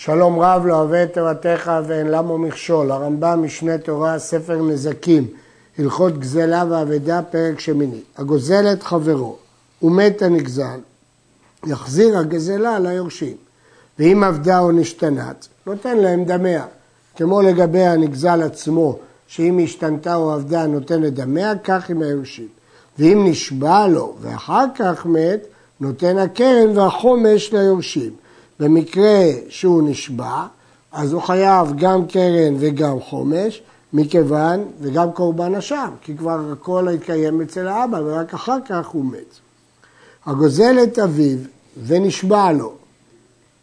שלום רב לא אוהב את תורתך ואין למו מכשול. הרמב"ם משנה תורה, ספר נזקים, הלכות גזלה ואבדה, פרק שמיני. הגוזל את חברו ומת הנגזל, יחזיר הגזלה ליורשים. ואם עבדה או נשתנת, נותן להם דמיה. כמו לגבי הנגזל עצמו, שאם השתנתה או עבדה נותן דמיה, כך עם היורשים. ואם נשבע לו ואחר כך מת, נותן הקרן והחומש ליורשים. במקרה שהוא נשבע, אז הוא חייב גם קרן וגם חומש, מכיוון, וגם קורבן אשם, כי כבר הכל התקיים אצל האבא, ורק אחר כך הוא מת. הגוזל את אביו ונשבע לו,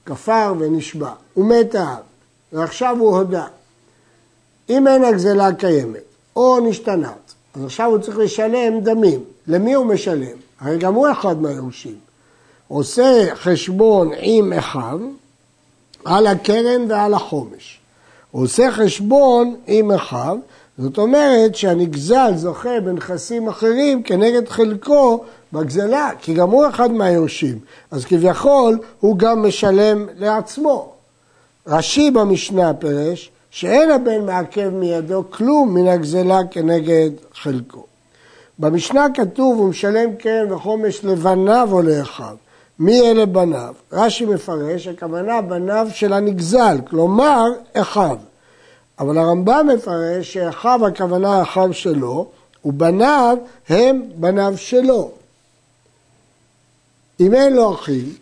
כפר ונשבע, הוא מת האב, ועכשיו הוא הודה. אם אין הגזלה קיימת, או נשתנת, אז עכשיו הוא צריך לשלם דמים. למי הוא משלם? הרי גם הוא אחד מהיורשים. עושה חשבון עם אחיו על הקרן ועל החומש. עושה חשבון עם אחיו, זאת אומרת שהנגזל זוכה בנכסים אחרים כנגד חלקו בגזלה, כי גם הוא אחד מהיורשים, אז כביכול הוא גם משלם לעצמו. רש"י במשנה פירש שאין הבן מעכב מידו כלום מן הגזלה כנגד חלקו. במשנה כתוב הוא משלם קרן וחומש לבניו או לאחיו. מי אלה בניו? רש"י מפרש, הכוונה בניו של הנגזל, כלומר אחיו. אבל הרמב"ם מפרש שאחיו הכוונה אחיו שלו, ובניו הם בניו שלו. אם אין לו אחים,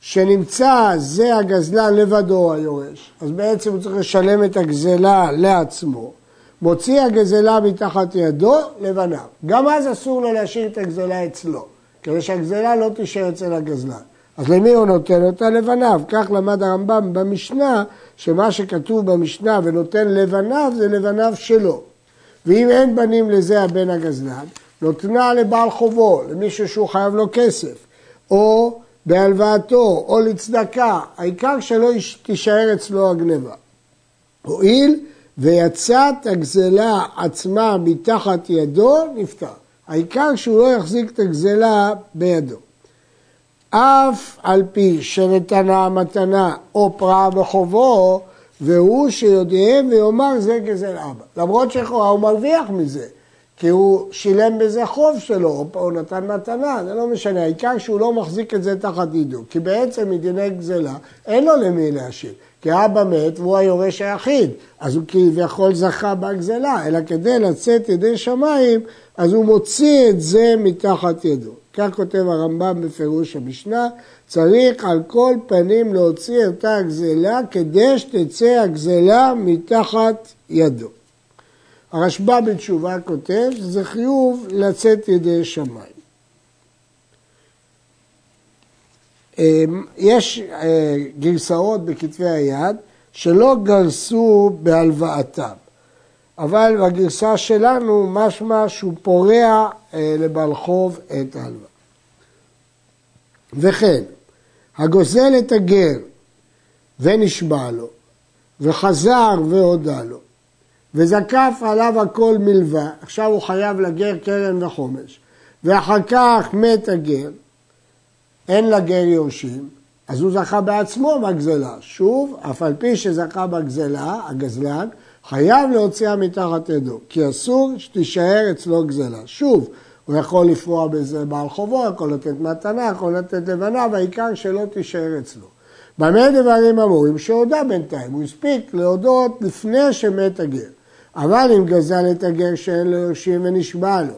שנמצא זה הגזלן לבדו היורש, אז בעצם הוא צריך לשלם את הגזלה לעצמו, מוציא הגזלה מתחת ידו לבניו. גם אז אסור לו להשאיר את הגזלה אצלו. כדי שהגזלה לא תישאר אצל הגזלן. אז למי הוא נותן אותה? לבניו. כך למד הרמב"ם במשנה, שמה שכתוב במשנה ונותן לבניו זה לבניו שלו. ואם אין בנים לזה הבן הגזלן, נותנה לבעל חובו, למישהו שהוא חייב לו כסף, או בהלוואתו, או לצדקה, העיקר שלא תישאר אצלו הגניבה. הואיל ויצאת הגזלה עצמה מתחת ידו, נפטר. העיקר שהוא לא יחזיק את הגזלה בידו. אף על פי שנתנה מתנה או פרעה בחובו, והוא שיודיעם ויאמר זה גזל אבא. למרות שלכאורה הוא מרוויח מזה, כי הוא שילם בזה חוב שלו, או נתן מתנה, זה לא משנה, העיקר שהוא לא מחזיק את זה תחת ידו, כי בעצם מדיני גזלה אין לו למי להשיב. כי אבא מת והוא היורש היחיד, אז הוא כביכול זכה בגזלה, אלא כדי לצאת ידי שמיים, אז הוא מוציא את זה מתחת ידו. כך כותב הרמב"ם בפירוש המשנה, צריך על כל פנים להוציא אותה הגזלה כדי שתצא הגזלה מתחת ידו. הרשב"א בתשובה כותב שזה חיוב לצאת ידי שמיים. אמ, יש אה, גרסאות בכתבי היד שלא גרסו בהלוואתם, אבל בגרסה שלנו משמע שהוא פורע אה, לבעל חוב את ההלוואה. וכן, הגוזל את הגר ונשבע לו, וחזר והודה לו, וזקף עליו הכל מלווה, עכשיו הוא חייב לגר קרן וחומש, ואחר כך מת הגר, אין לגר יורשים, אז הוא זכה בעצמו בגזלה. שוב, אף על פי שזכה בגזלה, הגזלן, חייב להוציאה מתחת ידו, כי אסור שתישאר אצלו גזלה. שוב, הוא יכול לפרוע בזה בעל חובו, יכול לתת מתנה, יכול לתת לבנה, והעיקר שלא תישאר אצלו. במה דברים אמורים? שהודה בינתיים, הוא הספיק להודות לפני שמת הגר. אבל אם גזל את הגר שאין לו יורשים ונשבע לו,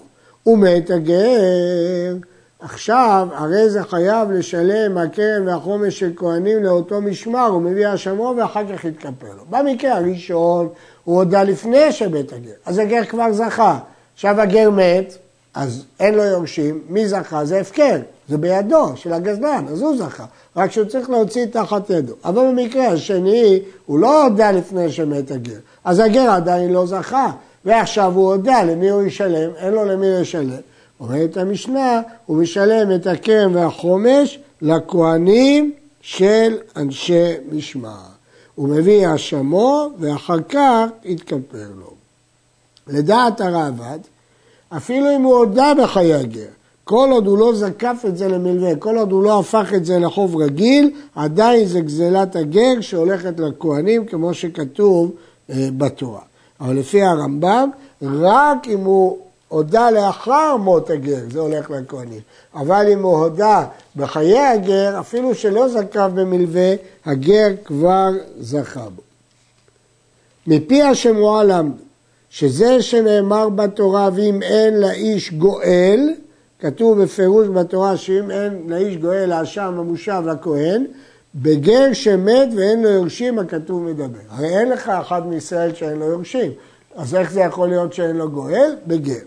ומת הגר, עכשיו, הרי זה חייב לשלם הקרן והחומש של כהנים לאותו משמר, הוא מביא אשמו ואחר כך יתכפר לו. במקרה הראשון, הוא הודה לפני שבית הגר, אז הגר כבר זכה. עכשיו הגר מת, אז אין לו יורשים, מי זכה? זה הפקר, זה בידו של הגזלן, אז הוא זכה, רק שהוא צריך להוציא תחת ידו. אבל במקרה השני, הוא לא הודה לפני שמת הגר, אז הגר עדיין לא זכה, ועכשיו הוא הודה למי הוא ישלם, אין לו למי לשלם. אומרת המשנה, הוא משלם את הקרן והחומש לכהנים של אנשי משמר. הוא מביא האשמו ואחר כך יתכפר לו. לדעת הרעב"ד, אפילו אם הוא הודה בחיי הגר, כל עוד הוא לא זקף את זה למלווה, כל עוד הוא לא הפך את זה לחוב רגיל, עדיין זה גזלת הגר שהולכת לכהנים, כמו שכתוב אה, בתורה. אבל לפי הרמב"ם, רק אם הוא הודה לאחר מות הגר, זה הולך לכהנים. אבל אם הוא הודה בחיי הגר, אפילו שלא זקף במלווה, הגר כבר זכה בו. מפי השמועה למדו, שזה שנאמר בתורה, ואם אין לאיש גואל, כתוב בפירוש בתורה שאם אין לאיש גואל האשם המושב לכהן, בגר שמת ואין לו יורשים, הכתוב מדבר. הרי אין לך אחד מישראל שאין לו יורשים, אז איך זה יכול להיות שאין לו גואל? בגר.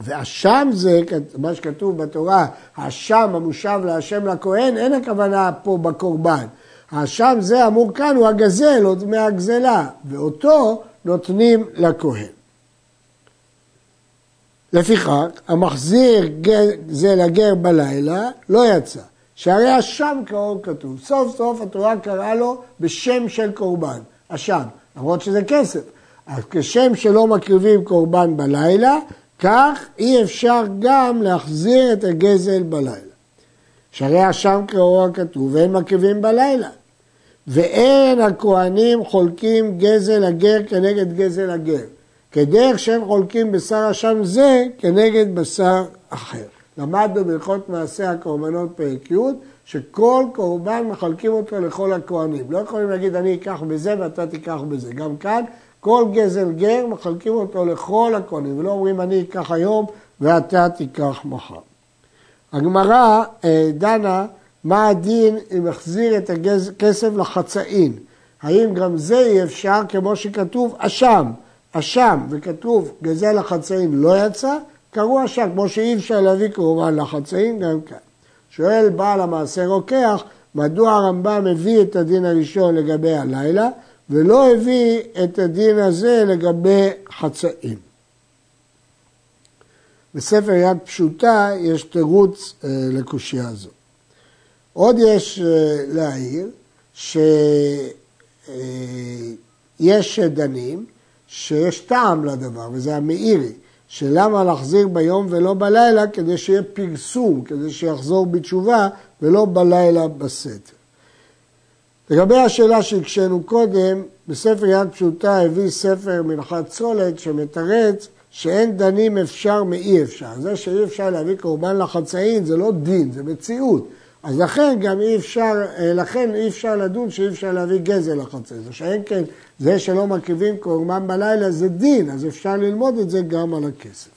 ואשם זה, מה שכתוב בתורה, האשם המושב להשם לכהן, אין הכוונה פה בקורבן. האשם זה אמור כאן, הוא הגזל, עוד מהגזלה, ואותו נותנים לכהן. לפיכך, המחזיר זה לגר בלילה, לא יצא. שהרי אשם כאור כתוב. סוף סוף התורה קראה לו בשם של קורבן, אשם, למרות שזה כסף. אז כשם שלא מקריבים קורבן בלילה, כך אי אפשר גם להחזיר את הגזל בלילה. שהרי אשם כאור הכתוב ואין מקריבים בלילה. ואין הכהנים חולקים גזל הגר כנגד גזל הגר. כדרך שהם חולקים בשר אשם זה כנגד בשר אחר. למדנו בהלכות מעשה הקורבנות פרק י' שכל קורבן מחלקים אותו לכל הכהנים. לא יכולים להגיד אני אקח בזה ואתה תיקח בזה. גם כאן כל גזל גר מחלקים אותו לכל הכהנים, ולא אומרים אני אקח היום ואתה תיקח מחר. הגמרא אה, דנה מה הדין אם החזיר את הכסף לחצאין. האם גם זה אי אפשר כמו שכתוב אשם. אשם וכתוב גזל החצאים לא יצא, קראו אשם, כמו שאי אפשר להביא קורבן לחצאים, גם כאן. שואל בעל המעשה רוקח, מדוע הרמב"ם הביא את הדין הראשון לגבי הלילה, ולא הביא את הדין הזה לגבי חצאים. בספר יד פשוטה יש תירוץ אה, לקושייה הזו. עוד יש אה, להעיר שיש אה, דנים שיש טעם לדבר, וזה המאירי, שלמה להחזיר ביום ולא בלילה כדי שיהיה פרסום, כדי שיחזור בתשובה ולא בלילה בסתר. לגבי השאלה שהקשינו קודם, בספר יד פשוטה הביא ספר מנחת צולת שמתרץ שאין דנים אפשר מאי אפשר. זה שאי אפשר להביא קורבן לחצאין זה לא דין, זה מציאות. אז לכן גם אי אפשר, אה, לכן אי אפשר לדון שאי אפשר להביא גזל. זה שאין כן זה שלא מקריבים קורבן בלילה זה דין, אז אפשר ללמוד את זה גם על הכסף.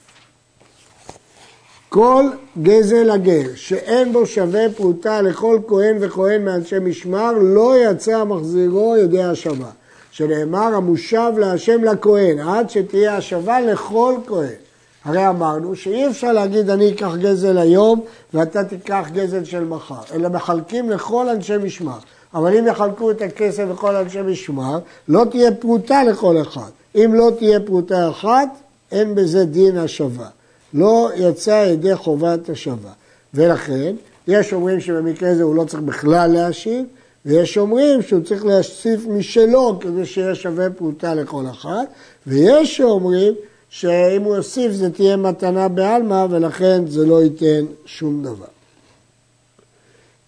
כל גזל הגר שאין בו שווה פרוטה לכל כהן וכהן מאנשי משמר, לא יצא מחזירו ידי השבה. שנאמר המושב להשם לכהן, עד שתהיה השבה לכל כהן. הרי אמרנו שאי אפשר להגיד אני אקח גזל היום ואתה תיקח גזל של מחר, אלא מחלקים לכל אנשי משמר. אבל אם יחלקו את הכסף לכל אנשי משמר, לא תהיה פרוטה לכל אחד. אם לא תהיה פרוטה אחת, אין בזה דין השבה. לא יצא ידי חובת השבה. ולכן, יש אומרים שבמקרה הזה הוא לא צריך בכלל להשיב, ויש אומרים שהוא צריך להוסיף משלו כדי שיהיה שווה פרוטה לכל אחד, ויש שאומרים שאם הוא יוסיף זה תהיה מתנה בעלמא ולכן זה לא ייתן שום דבר.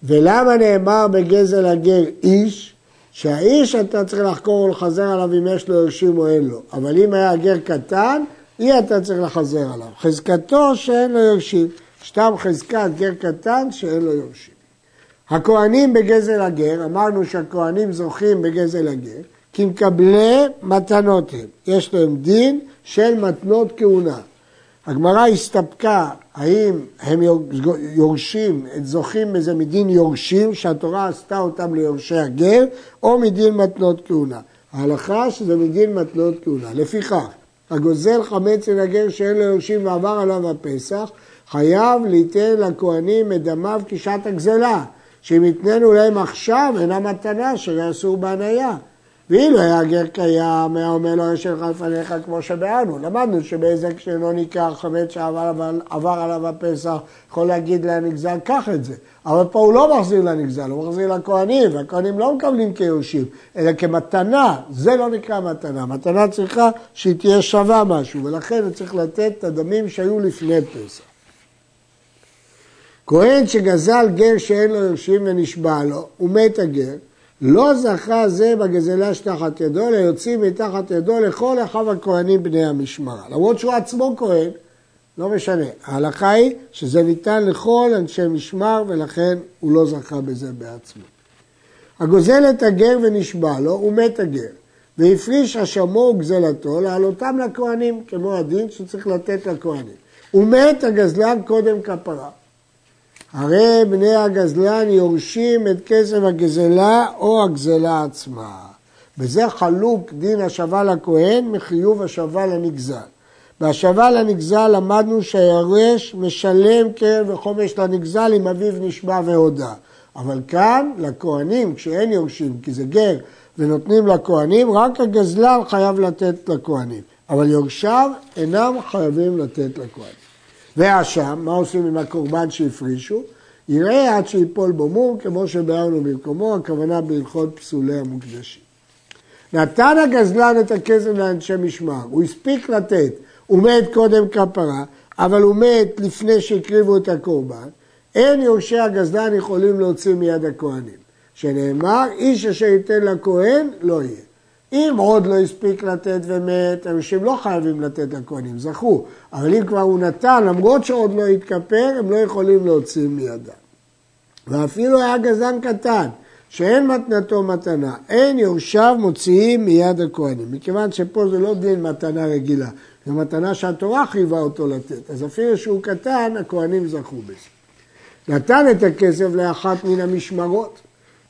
ולמה נאמר בגזל הגר איש? שהאיש אתה צריך לחקור ולחזר עליו אם יש לו יורשים או אין לו. אבל אם היה גר קטן, אי אתה צריך לחזר עליו. חזקתו שאין לו יורשים. סתם חזקת גר קטן שאין לו יורשים. הכהנים בגזל הגר, אמרנו שהכהנים זוכים בגזל הגר, כי מקבלי מתנות הם. יש להם דין של מתנות כהונה. הגמרא הסתפקה האם הם יורשים, זוכים בזה מדין יורשים, שהתורה עשתה אותם ליורשי הגר, או מדין מתנות כהונה. ההלכה שזה מדין מתנות כהונה. לפיכך, הגוזל חמץ מן הגר שאין לו יורשים ועבר עליו הפסח, חייב ליתן לכהנים את דמיו כשעת הגזלה, שאם יתננו להם עכשיו אינה מתנה שיעשו בהניה. ואילו היה גר קיים, היה אומר לו לך לפניך כמו שבאנו. למדנו שבהיזק שאינו ניכר חמץ שעבר עליו הפסח, יכול להגיד לנגזל, קח את זה. אבל פה הוא לא מחזיר לנגזל, הוא מחזיר לכהנים, והכהנים לא מקבלים כיורשים, אלא כמתנה. זה לא נקרא מתנה. מתנה צריכה שהיא תהיה שווה משהו, ולכן הוא צריך לתת את הדמים שהיו לפני פסח. כהן שגזל גר שאין לו יורשים ונשבע לו, ומת הגר, לא זכה זה בגזלה שתחת ידו, אלא יוצאים מתחת ידו לכל אחיו הכהנים בני המשמרה. למרות שהוא עצמו כהן, לא משנה. ההלכה היא שזה ניתן לכל אנשי משמר ולכן הוא לא זכה בזה בעצמו. הגוזל את הגר ונשבע לו, הוא מת הגר. והפריש אשמו וגזלתו להעלותם לכהנים, כמו הדין שצריך לתת לכהנים. ומת הגזלן קודם כפרה. הרי בני הגזלן יורשים את כסף הגזלה או הגזלה עצמה. בזה חלוק דין השבה לכהן מחיוב השבה לנגזל. בהשבה לנגזל למדנו שהיורש משלם קרן וחומש לנגזל אם אביו נשבע והודה. אבל כאן לכהנים, כשאין יורשים, כי זה גר, ונותנים לכהנים, רק הגזלן חייב לתת לכהנים. אבל יורשיו אינם חייבים לתת לכהנים. והאשם, מה עושים עם הקורבן שהפרישו? יראה עד שיפול בו מום, כמו שביארנו במקומו, הכוונה בהלכות פסולי המוקדשים. נתן הגזלן את הכסף לאנשי משמר, הוא הספיק לתת, הוא מת קודם כפרה, אבל הוא מת לפני שהקריבו את הקורבן, אין יורשי הגזלן יכולים להוציא מיד הכהנים. שנאמר, איש אשר ייתן לכהן לא יהיה. אם עוד לא הספיק לתת ומת, אנשים לא חייבים לתת לכהנים, זכו. אבל אם כבר הוא נתן, למרות שעוד לא התכפר, הם לא יכולים להוציא מידם. ואפילו היה גזן קטן, שאין מתנתו מתנה, אין יורשיו מוציאים מיד הכהנים. מכיוון שפה זה לא דין מתנה רגילה, זו מתנה שהתורה חייבה אותו לתת. אז אפילו שהוא קטן, הכהנים זכו בזה. נתן את הכסף לאחת מן המשמרות,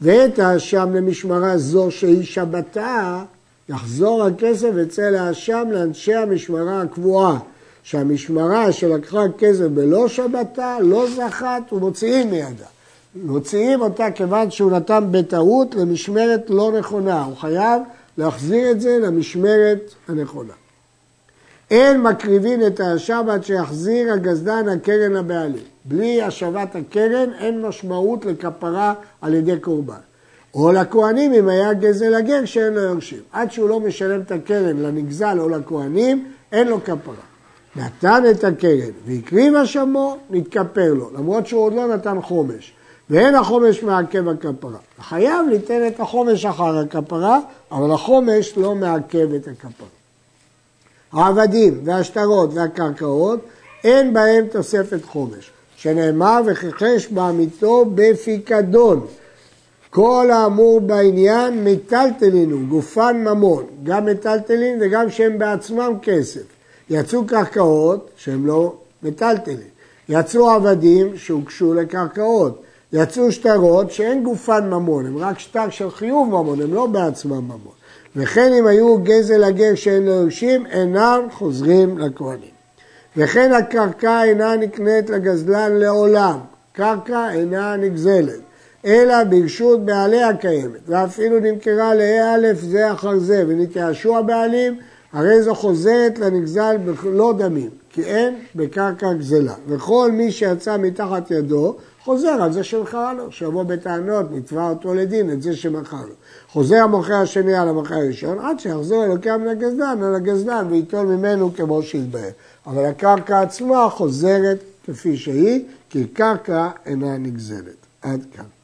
ואת האשם למשמרה זו שהיא שבתה, יחזור הכסף אצל האשם לאנשי המשמרה הקבועה, שהמשמרה שלקחה כסף בלא שבתה, לא זכת ומוציאים מידה. מוציאים אותה כיוון שהוא נתן בטעות למשמרת לא נכונה, הוא חייב להחזיר את זה למשמרת הנכונה. אין מקריבין את האשם עד שיחזיר הגזדן הקרן לבעלים. בלי השבת הקרן אין משמעות לכפרה על ידי קורבן. או לכהנים אם היה גזל הגר שאין לו יורשים. עד שהוא לא משלם את הקרן לנגזל או לכהנים, אין לו כפרה. נתן את הקרן והקריב אשמו, נתכפר לו, למרות שהוא עוד לא נתן חומש. ואין החומש מעכב הכפרה. חייב ליתן את החומש אחר הכפרה, אבל החומש לא מעכב את הכפרה. העבדים והשטרות והקרקעות, אין בהם תוספת חומש. שנאמר וכחש בעמיתו בפיקדון. כל האמור בעניין מטלטלין הוא, גופן ממון, גם מטלטלין וגם שהם בעצמם כסף. יצאו קרקעות שהם לא מטלטלין, יצאו עבדים שהוגשו לקרקעות, יצאו שטרות שאין גופן ממון, הם רק שטר של חיוב ממון, הם לא בעצמם ממון. וכן אם היו גזל הגר שאין לו יורשים, אינם חוזרים לכהנים. וכן הקרקע אינה נקנית לגזלן לעולם, קרקע אינה נגזלת, אלא ברשות בעליה קיימת, ואפילו נמכרה לא' זה אחר זה ונתייאשו הבעלים, הרי זו חוזרת לנגזל בלא דמים, כי אין בקרקע גזלה. וכל מי שיצא מתחת ידו, חוזר על זה שמכר לו, שיבוא בטענות, נתבע אותו לדין, את זה שמכר לו. חוזר המוכר השני על המוכר הראשון, עד שיחזור אלוקי מן הגזלן על הגזלן וייטול ממנו כמו שהתבהר. אבל הקרקע עצמה חוזרת כפי שהיא, כי קרקע אינה נגזלת. עד כאן.